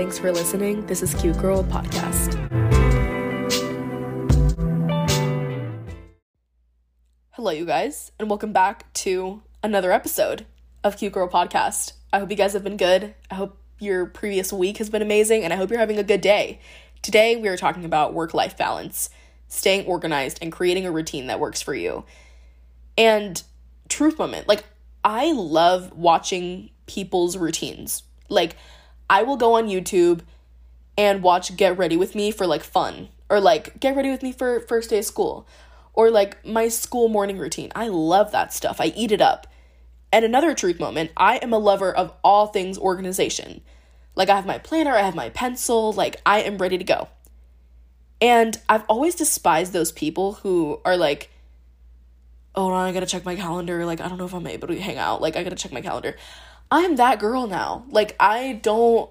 Thanks for listening. This is Cute Girl Podcast. Hello, you guys, and welcome back to another episode of Cute Girl Podcast. I hope you guys have been good. I hope your previous week has been amazing, and I hope you're having a good day. Today, we are talking about work life balance, staying organized, and creating a routine that works for you. And truth moment, like, I love watching people's routines. Like, I will go on YouTube and watch Get Ready With Me for like fun, or like Get Ready With Me for first day of school, or like my school morning routine. I love that stuff. I eat it up. And another truth moment, I am a lover of all things organization. Like, I have my planner, I have my pencil, like, I am ready to go. And I've always despised those people who are like, oh I gotta check my calendar. Like, I don't know if I'm able to hang out. Like, I gotta check my calendar. I'm that girl now. Like, I don't.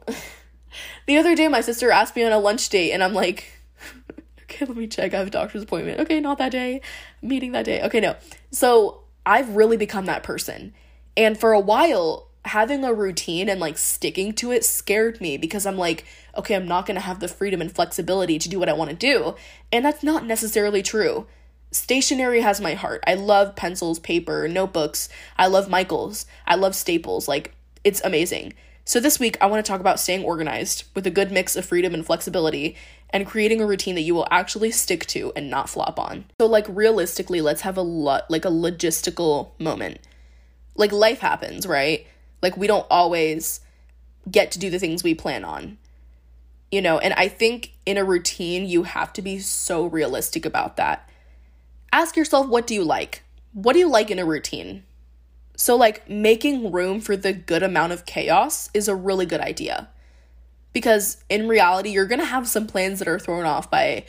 the other day, my sister asked me on a lunch date, and I'm like, okay, let me check. I have a doctor's appointment. Okay, not that day. Meeting that day. Okay, no. So, I've really become that person. And for a while, having a routine and like sticking to it scared me because I'm like, okay, I'm not gonna have the freedom and flexibility to do what I wanna do. And that's not necessarily true. Stationery has my heart. I love pencils, paper, notebooks. I love Michaels. I love Staples. Like, it's amazing. So, this week, I want to talk about staying organized with a good mix of freedom and flexibility and creating a routine that you will actually stick to and not flop on. So, like, realistically, let's have a lot, like, a logistical moment. Like, life happens, right? Like, we don't always get to do the things we plan on. You know, and I think in a routine, you have to be so realistic about that ask yourself what do you like? What do you like in a routine? So, like, making room for the good amount of chaos is a really good idea. Because in reality, you're gonna have some plans that are thrown off by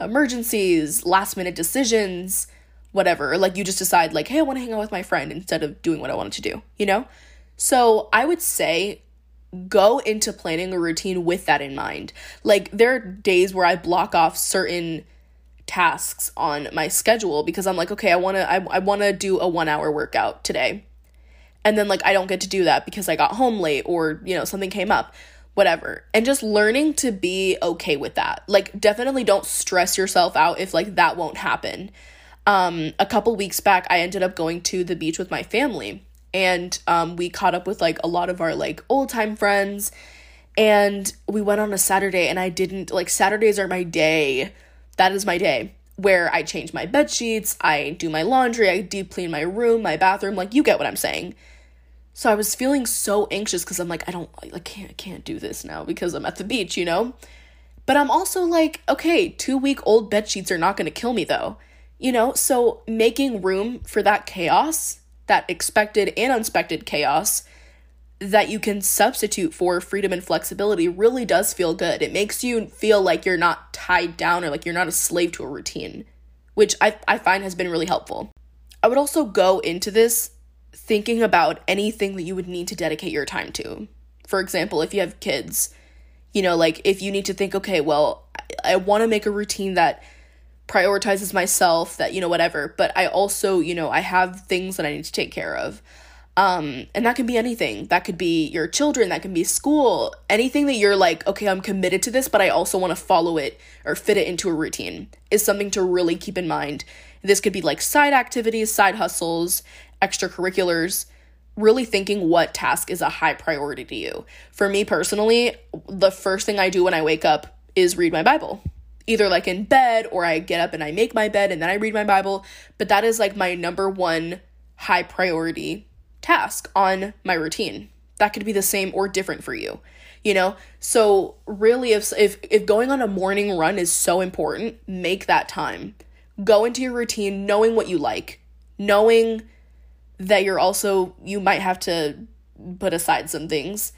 emergencies, last minute decisions, whatever. Like, you just decide, like, hey, I wanna hang out with my friend instead of doing what I wanted to do, you know? So, I would say go into planning a routine with that in mind. Like, there are days where I block off certain tasks on my schedule because I'm like, okay, I want to I, I want to do a 1 hour workout today. And then like I don't get to do that because I got home late or, you know, something came up, whatever. And just learning to be okay with that. Like definitely don't stress yourself out if like that won't happen. Um a couple weeks back I ended up going to the beach with my family and um we caught up with like a lot of our like old-time friends and we went on a Saturday and I didn't like Saturdays are my day that is my day where I change my bed sheets, I do my laundry, I deep clean my room, my bathroom, like you get what I'm saying. So I was feeling so anxious because I'm like, I don't I can't I can't do this now because I'm at the beach, you know? But I'm also like, okay, two week old bed sheets are not gonna kill me though. You know, so making room for that chaos, that expected and unexpected chaos, that you can substitute for freedom and flexibility really does feel good. It makes you feel like you're not tied down or like you're not a slave to a routine, which I, I find has been really helpful. I would also go into this thinking about anything that you would need to dedicate your time to. For example, if you have kids, you know, like if you need to think, okay, well, I, I want to make a routine that prioritizes myself, that, you know, whatever, but I also, you know, I have things that I need to take care of. Um, and that can be anything. That could be your children, that can be school, anything that you're like, okay, I'm committed to this, but I also want to follow it or fit it into a routine is something to really keep in mind. This could be like side activities, side hustles, extracurriculars, really thinking what task is a high priority to you. For me personally, the first thing I do when I wake up is read my Bible. Either like in bed or I get up and I make my bed and then I read my Bible, but that is like my number one high priority task on my routine. That could be the same or different for you. You know? So really if if if going on a morning run is so important, make that time. Go into your routine knowing what you like, knowing that you're also you might have to put aside some things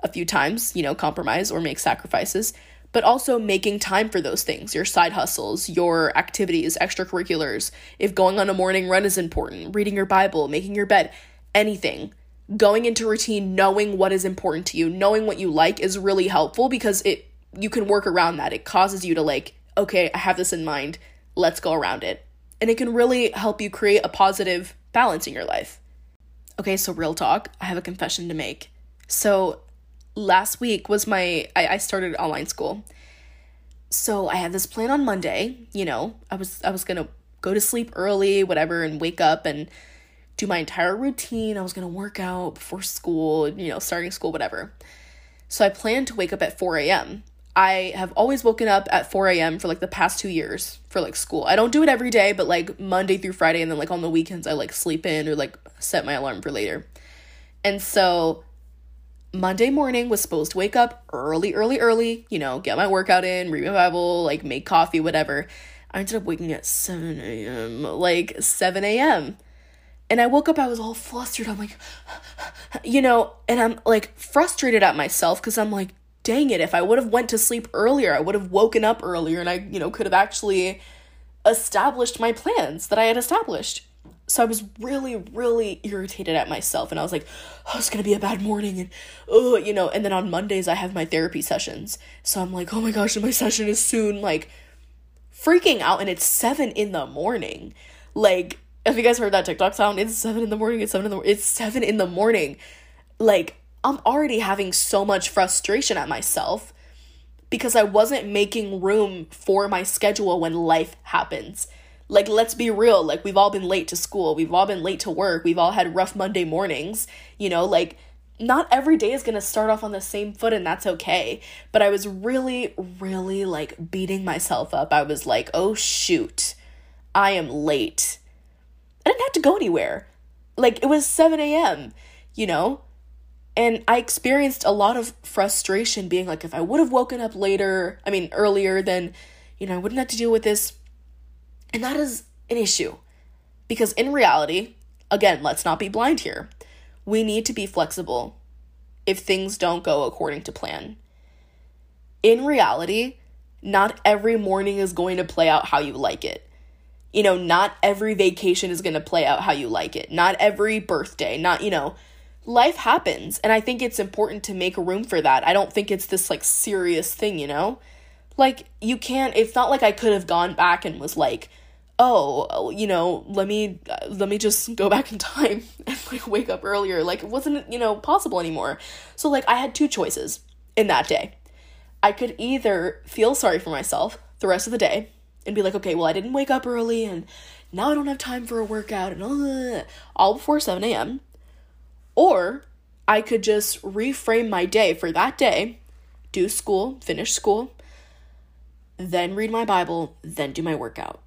a few times, you know, compromise or make sacrifices, but also making time for those things, your side hustles, your activities, extracurriculars. If going on a morning run is important, reading your Bible, making your bed, anything. Going into routine knowing what is important to you knowing what you like is really helpful because it you can work around that. It causes you to like okay i have this in mind let's go around it. And it can really help you create a positive balance in your life okay so real talk i have a confession to make so last week was my I, I started online school. So I had this plan on Monday, you know, I was I was gonna go to sleep early, whatever, and wake up and do my entire routine. I was gonna work out before school, you know, starting school, whatever. So I planned to wake up at 4 a.m. I have always woken up at 4 a.m. for like the past two years for like school. I don't do it every day, but like Monday through Friday, and then like on the weekends, I like sleep in or like set my alarm for later. And so Monday morning was supposed to wake up early, early, early, you know, get my workout in, read my Bible, like make coffee, whatever. I ended up waking at 7 a.m., like 7 a.m. And I woke up, I was all flustered. I'm like, you know, and I'm like frustrated at myself because I'm like, dang it, if I would have went to sleep earlier, I would have woken up earlier and I, you know, could have actually established my plans that I had established. So I was really, really irritated at myself and I was like, oh, it's gonna be a bad morning and oh, you know, and then on Mondays I have my therapy sessions. So I'm like, oh my gosh, my session is soon, like freaking out and it's seven in the morning. Like, have you guys heard that TikTok sound? It's seven in the morning, it's seven in the it's seven in the morning. Like I'm already having so much frustration at myself because I wasn't making room for my schedule when life happens. Like, let's be real. Like, we've all been late to school. We've all been late to work. We've all had rough Monday mornings. You know, like, not every day is going to start off on the same foot, and that's okay. But I was really, really like beating myself up. I was like, oh, shoot, I am late. I didn't have to go anywhere. Like, it was 7 a.m., you know? And I experienced a lot of frustration being like, if I would have woken up later, I mean, earlier, then, you know, I wouldn't have to deal with this. And that is an issue. Because in reality, again, let's not be blind here. We need to be flexible if things don't go according to plan. In reality, not every morning is going to play out how you like it. You know, not every vacation is going to play out how you like it. Not every birthday, not, you know, life happens and i think it's important to make room for that. I don't think it's this like serious thing you know? Like you can't it's not like i could have gone back and was like oh you know let me uh, let me just go back in time and like wake up earlier. Like it wasn't you know possible anymore. So like i had two choices in that day. I could either feel sorry for myself the rest of the day and be like okay well i didn't wake up early and now i don't have time for a workout and all, all before 7 a.m or I could just reframe my day for that day, do school, finish school, then read my Bible, then do my workout.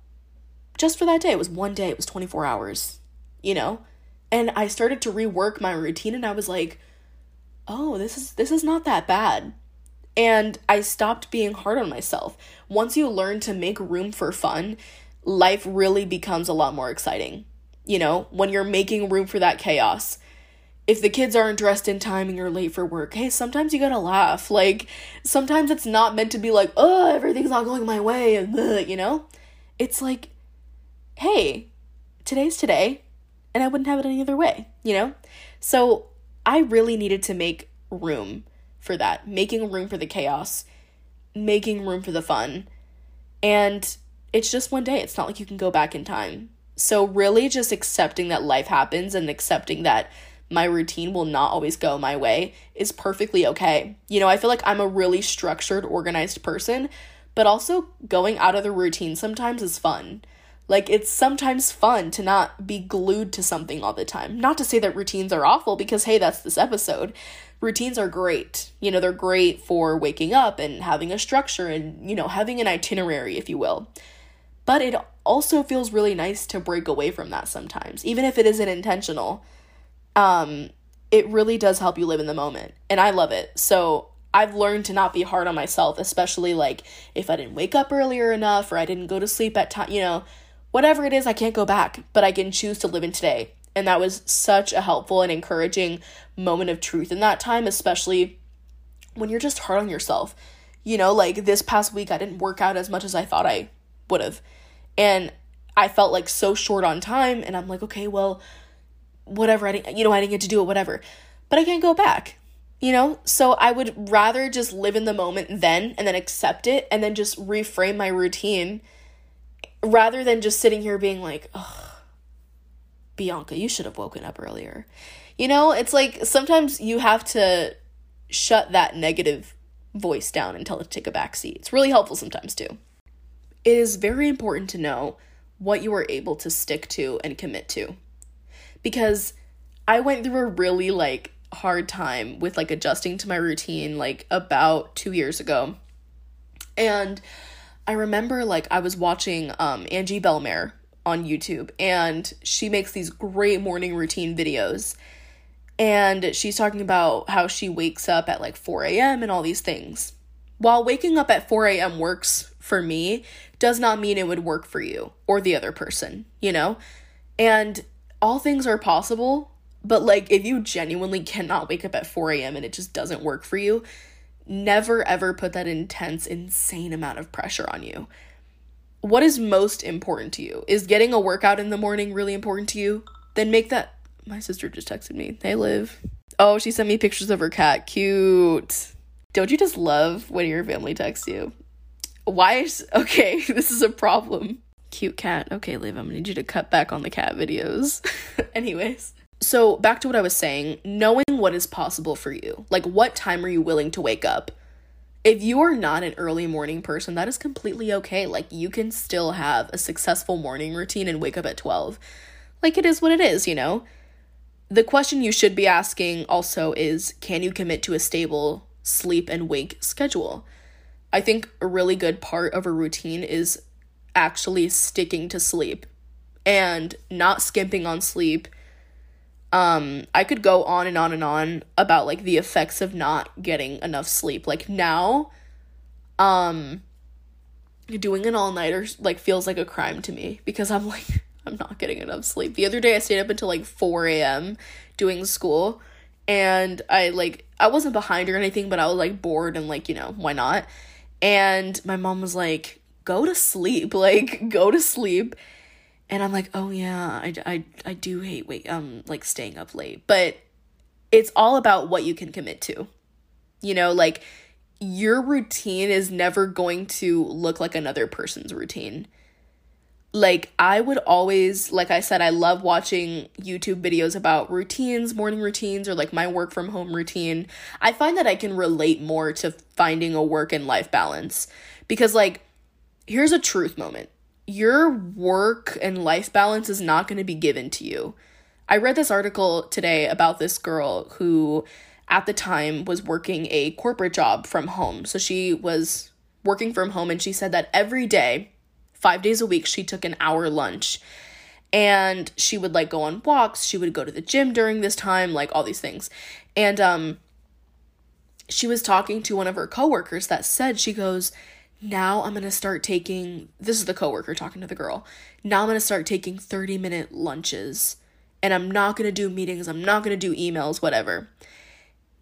Just for that day. It was one day, it was 24 hours, you know? And I started to rework my routine and I was like, "Oh, this is this is not that bad." And I stopped being hard on myself. Once you learn to make room for fun, life really becomes a lot more exciting. You know, when you're making room for that chaos if the kids aren't dressed in time and you're late for work, hey, sometimes you gotta laugh. Like, sometimes it's not meant to be like, oh, everything's not going my way, and you know? It's like, hey, today's today, and I wouldn't have it any other way, you know? So I really needed to make room for that, making room for the chaos, making room for the fun. And it's just one day, it's not like you can go back in time. So, really, just accepting that life happens and accepting that my routine will not always go my way is perfectly okay. You know, I feel like I'm a really structured, organized person, but also going out of the routine sometimes is fun. Like, it's sometimes fun to not be glued to something all the time. Not to say that routines are awful, because hey, that's this episode. Routines are great. You know, they're great for waking up and having a structure and, you know, having an itinerary, if you will. But it also feels really nice to break away from that sometimes, even if it isn't intentional um, it really does help you live in the moment. And I love it. So I've learned to not be hard on myself, especially like if I didn't wake up earlier enough or I didn't go to sleep at time, you know, whatever it is, I can't go back, but I can choose to live in today. And that was such a helpful and encouraging moment of truth in that time, especially when you're just hard on yourself. You know, like this past week, I didn't work out as much as I thought I would have. And I felt like so short on time. And I'm like, okay, well, whatever, I didn't, you know, I didn't get to do it, whatever. But I can't go back, you know? So I would rather just live in the moment then and then accept it and then just reframe my routine rather than just sitting here being like, oh, Bianca, you should have woken up earlier. You know, it's like sometimes you have to shut that negative voice down and tell it to take a back seat. It's really helpful sometimes too. It is very important to know what you are able to stick to and commit to. Because I went through a really like hard time with like adjusting to my routine like about 2 years ago. And I remember like I was watching um Angie Bellmare on YouTube and she makes these great morning routine videos. And she's talking about how she wakes up at like 4 a.m. and all these things. While waking up at 4 a.m. works for me, does not mean it would work for you or the other person, you know? And all things are possible, but like if you genuinely cannot wake up at 4 a.m. and it just doesn't work for you, never ever put that intense, insane amount of pressure on you. What is most important to you? Is getting a workout in the morning really important to you? Then make that. My sister just texted me. They live. Oh, she sent me pictures of her cat. Cute. Don't you just love when your family texts you? Why is. Okay, this is a problem. Cute cat. Okay, Liv, I'm gonna need you to cut back on the cat videos. Anyways. So, back to what I was saying, knowing what is possible for you. Like, what time are you willing to wake up? If you are not an early morning person, that is completely okay. Like, you can still have a successful morning routine and wake up at 12. Like, it is what it is, you know? The question you should be asking also is can you commit to a stable sleep and wake schedule? I think a really good part of a routine is actually sticking to sleep and not skimping on sleep um i could go on and on and on about like the effects of not getting enough sleep. Like now um doing an all-nighter like feels like a crime to me because i'm like i'm not getting enough sleep. The other day i stayed up until like 4 a.m doing school and i like i wasn't behind or anything but i was like bored and like you know why not? And my mom was like go to sleep like go to sleep and I'm like, oh yeah, I, I, I do hate wait um like staying up late, but it's all about what you can commit to. You know, like your routine is never going to look like another person's routine. Like I would always, like I said, I love watching YouTube videos about routines, morning routines, or like my work from home routine. I find that I can relate more to finding a work and life balance because, like, here's a truth moment your work and life balance is not going to be given to you. I read this article today about this girl who, at the time, was working a corporate job from home. So she was working from home, and she said that every day, five days a week, she took an hour lunch. And she would like go on walks, she would go to the gym during this time, like all these things. And um she was talking to one of her coworkers that said she goes, now I'm to start taking this is the coworker talking to the girl. Now I'm to start taking 30 minute lunches and I'm not to do meetings, I'm not to do emails, whatever.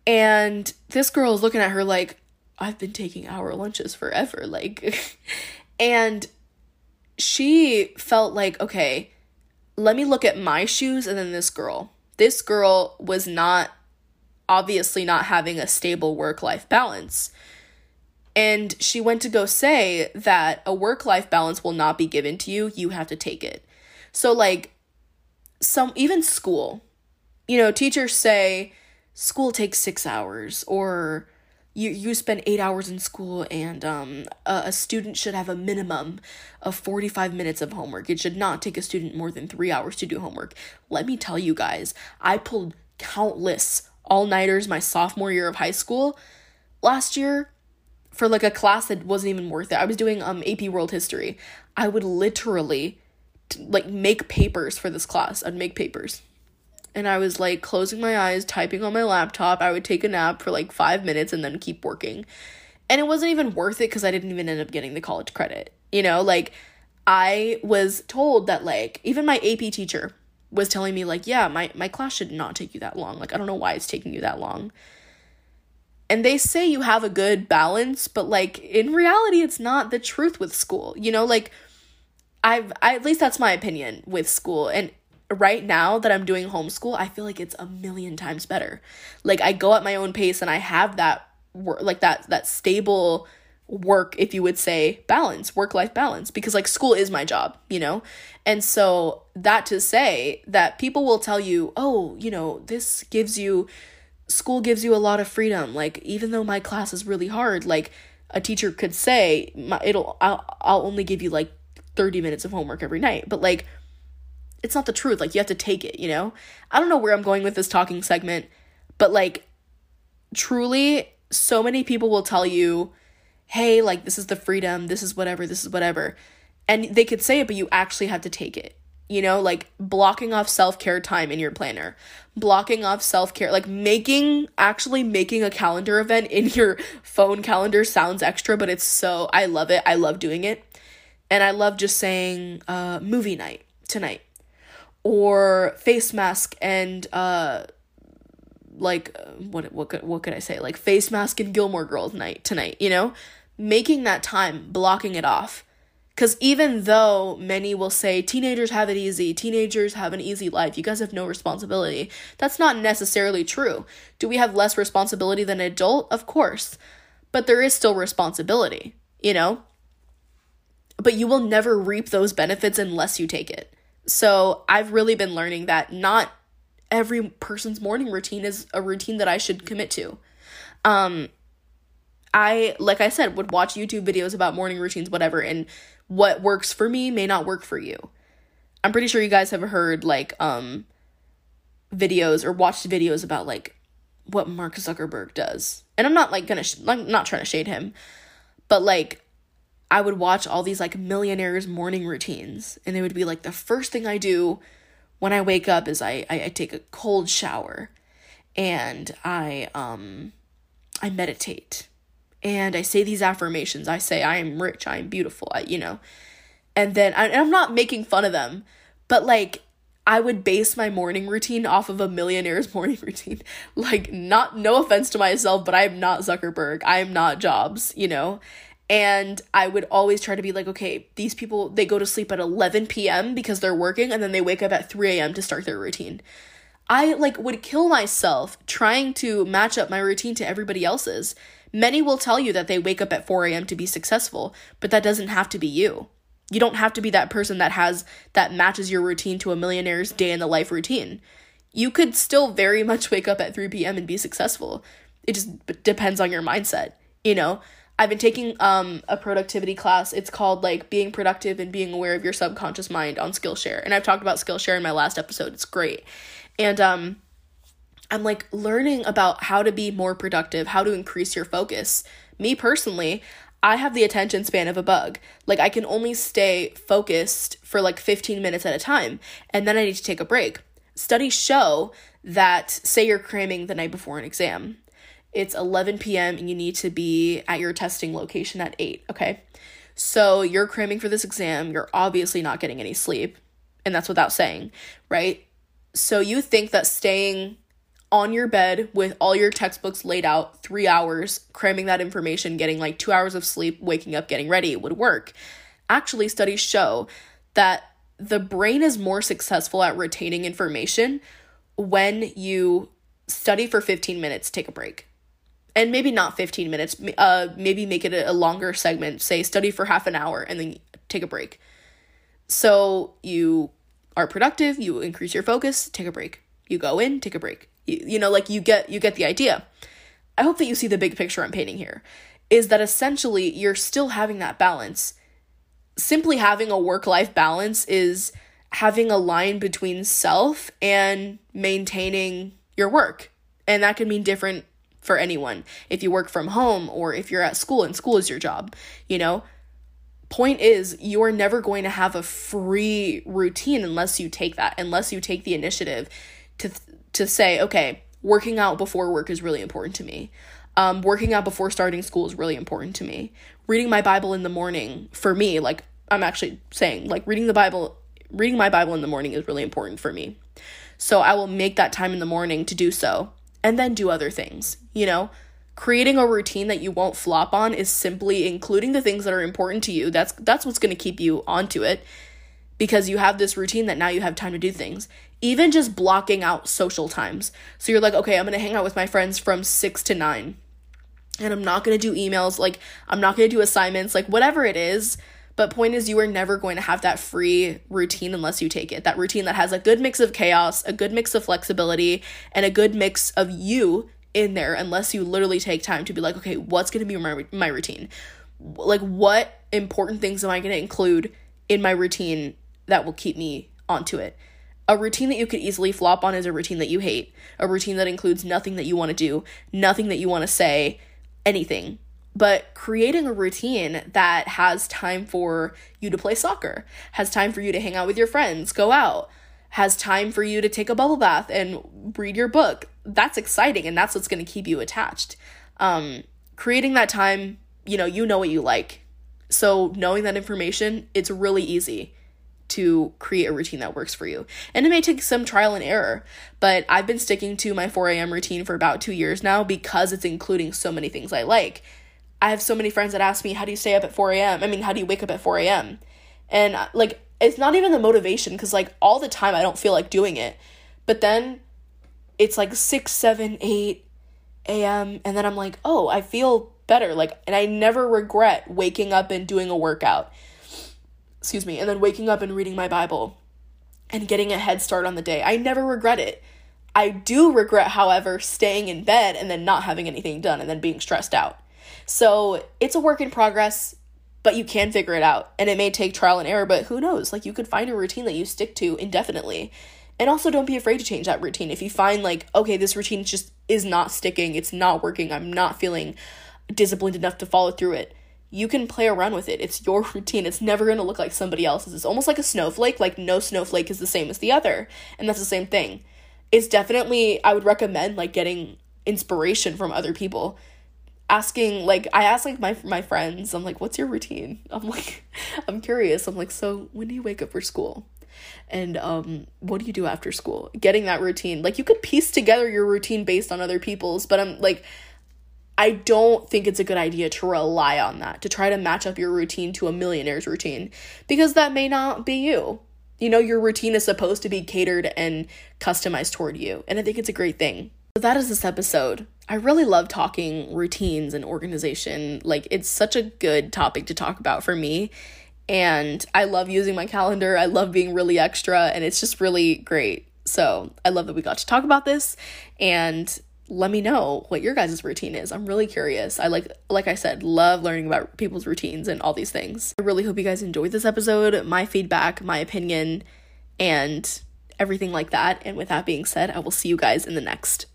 And this girl is looking at her like I've been taking hour lunches forever like and she felt like okay, let me look at my shoes and then this girl. This girl was not obviously not having a stable work life balance and she went to go say that a work life balance will not be given to you, you have to take it. So, like, some even school, you know, teachers say school takes six hours, or you, you spend eight hours in school, and um, a, a student should have a minimum of 45 minutes of homework. It should not take a student more than three hours to do homework. Let me tell you guys, I pulled countless all nighters my sophomore year of high school. Last year, for like a class that wasn't even worth it. I was doing um AP World History. I would literally t- like make papers for this class. I'd make papers. And I was like closing my eyes, typing on my laptop. I would take a nap for like 5 minutes and then keep working. And it wasn't even worth it cuz I didn't even end up getting the college credit. You know, like I was told that like even my AP teacher was telling me like, "Yeah, my my class should not take you that long. Like I don't know why it's taking you that long." And they say you have a good balance but like in reality it's not the truth with school you know? Like i've I, at least that's my opinion with school and right now that i'm doing homeschool i feel like it's a million times better. Like i go at my own pace and i have that work like that that stable work if you would say balance work life balance because like school is my job you know? And so that to say that people will tell you oh you know this gives you school gives you a lot of freedom. Like even though my class is really hard, like a teacher could say, it'll I'll, I'll only give you like 30 minutes of homework every night. But like it's not the truth. Like you have to take it, you know? I don't know where I'm going with this talking segment, but like truly so many people will tell you, "Hey, like this is the freedom, this is whatever, this is whatever." And they could say it, but you actually have to take it you know, like blocking off self care time in your planner, blocking off self care, like making actually making a calendar event in your phone calendar sounds extra, but it's so, I love it. I love doing it. And I love just saying, uh, movie night tonight or face mask and, uh, like what what could what could I say like face mask and Gilmore Girls night tonight you know making that time blocking it off because even though many will say teenagers have it easy, teenagers have an easy life, you guys have no responsibility, that's not necessarily true. Do we have less responsibility than an adult? Of course. But there is still responsibility, you know? But you will never reap those benefits unless you take it. So I've really been learning that not every person's morning routine is a routine that I should commit to. Um, I, like I said, would watch YouTube videos about morning routines, whatever, and what works for me may not work for you. I'm pretty sure you guys have heard like um videos or watched videos about like what Mark Zuckerberg does. And I'm not like to sh- I'm not trying to shade him, but like I would watch all these like millionaires morning routines and it would be like the first thing I do when I wake up is I I, I take a cold shower and I um I meditate and I say these affirmations. I say, I am rich, I am beautiful, I, you know. And then, I, and I'm not making fun of them, but like, I would base my morning routine off of a millionaire's morning routine. Like, not, no offense to myself, but I am not Zuckerberg. I am not Jobs, you know? And I would always try to be like, okay, these people, they go to sleep at 11 p.m. because they're working and then they wake up at 3 a.m. to start their routine. I like would kill myself trying to match up my routine to everybody else's Many will tell you that they wake up at 4 a.m. to be successful, but that doesn't have to be you. You don't have to be that person that has that matches your routine to a millionaire's day in the life routine. You could still very much wake up at 3 p.m. and be successful. It just depends on your mindset, you know? I've been taking um a productivity class. It's called like being productive and being aware of your subconscious mind on Skillshare. And I've talked about Skillshare in my last episode. It's great. And um I'm like learning about how to be more productive, how to increase your focus. Me personally, I have the attention span of a bug. Like I can only stay focused for like 15 minutes at a time and then I need to take a break. Studies show that say you're cramming the night before an exam. It's 11 p.m. and you need to be at your testing location at 8, okay? So you're cramming for this exam, you're obviously not getting any sleep, and that's without saying, right? So you think that staying on your bed with all your textbooks laid out, three hours, cramming that information, getting like two hours of sleep, waking up, getting ready would work. Actually, studies show that the brain is more successful at retaining information when you study for 15 minutes, take a break. And maybe not 15 minutes, uh, maybe make it a, a longer segment, say study for half an hour and then take a break. So you are productive, you increase your focus, take a break. You go in, take a break you, you know like you get you get the idea. I hope that you see the big picture i'm painting here is that essentially you're still having that balance. Simply having a work life balance is having a line between self and maintaining your work. And that can mean different for anyone. If you work from home or if you're at school and school is your job you know? Point is you're never going to have a free routine unless you take that unless you take the initiative to to say, okay, working out before work is really important to me. Um, working out before starting school is really important to me. Reading my Bible in the morning, for me, like I'm actually saying, like reading the Bible, reading my Bible in the morning is really important for me. So I will make that time in the morning to do so and then do other things, you know? Creating a routine that you won't flop on is simply including the things that are important to you. That's that's what's going to keep you onto it because you have this routine that now you have time to do things. Even just blocking out social times. So you're like, okay, I'm gonna hang out with my friends from six to nine. And I'm not gonna do emails, like, I'm not gonna do assignments, like, whatever it is. But point is you are never going to have that free routine unless you take it. That routine that has a good mix of chaos, a good mix of flexibility, and a good mix of you in there unless you literally take time to be like, okay, what's to be my my routine? Like what important things am I to include in my routine that will keep me onto it? A routine that you could easily flop on is a routine that you hate. A routine that includes nothing that you want to do, nothing that you want to say, anything. But creating a routine that has time for you to play soccer, has time for you to hang out with your friends, go out, has time for you to take a bubble bath and read your book. That's exciting and that's what's going to keep you attached. Um, creating that time, you know, you know what you like. So knowing that information, it's really easy to create a routine that works for you. And it may take some trial and error, but I've been sticking to my 4 a.m. routine for about two years now because it's including so many things I like. I have so many friends that ask me, How do you stay up at 4 a.m.? I mean, how do you wake up at 4 a.m.? And uh, like, it's not even the motivation because, like, all the time I don't feel like doing it. But then it's like 6, 7, 8 a.m. And then I'm like, Oh, I feel better. Like, and I never regret waking up and doing a workout excuse me, and then waking up and reading my Bible and getting a head start on the day. I never regret it. I do regret, however, staying in bed and then not having anything done and then being stressed out. So it's a work in progress, but you can figure it out. And it may take trial and error, but who knows? Like you could find a routine that you stick to indefinitely. And also don't be afraid to change that routine. If you find like, okay, this routine just is not sticking, it's not working, I'm not feeling disciplined enough to follow through it you can play around with it. It's your routine. It's never going to look like somebody else's. It's almost like a snowflake, like no snowflake is the same as the other. And that's the same thing. It's definitely I would recommend like getting inspiration from other people. Asking like I ask like my my friends, I'm like, "What's your routine?" I'm like I'm curious. I'm like, "So, when do you wake up for school?" and um what do you do after school getting that routine like you could piece together your routine based on other people's but i'm like I don't think it's a good idea to rely on that, to try to match up your routine to a millionaire's routine, because that may not be you. You know, your routine is supposed to be catered and customized toward you, and I think it's a great thing. So that is this episode. I really love talking routines and organization. Like, it's such a good topic to talk about for me. And I love using my calendar. I love being really extra, and it's just really great. So I love that we got to talk about this. And let me know what your guys' routine is. I'm really curious. I like like I said, love learning about people's routines and all these things. I really hope you guys enjoyed this episode, my feedback, my opinion, and everything like that. And with that being said, I will see you guys in the next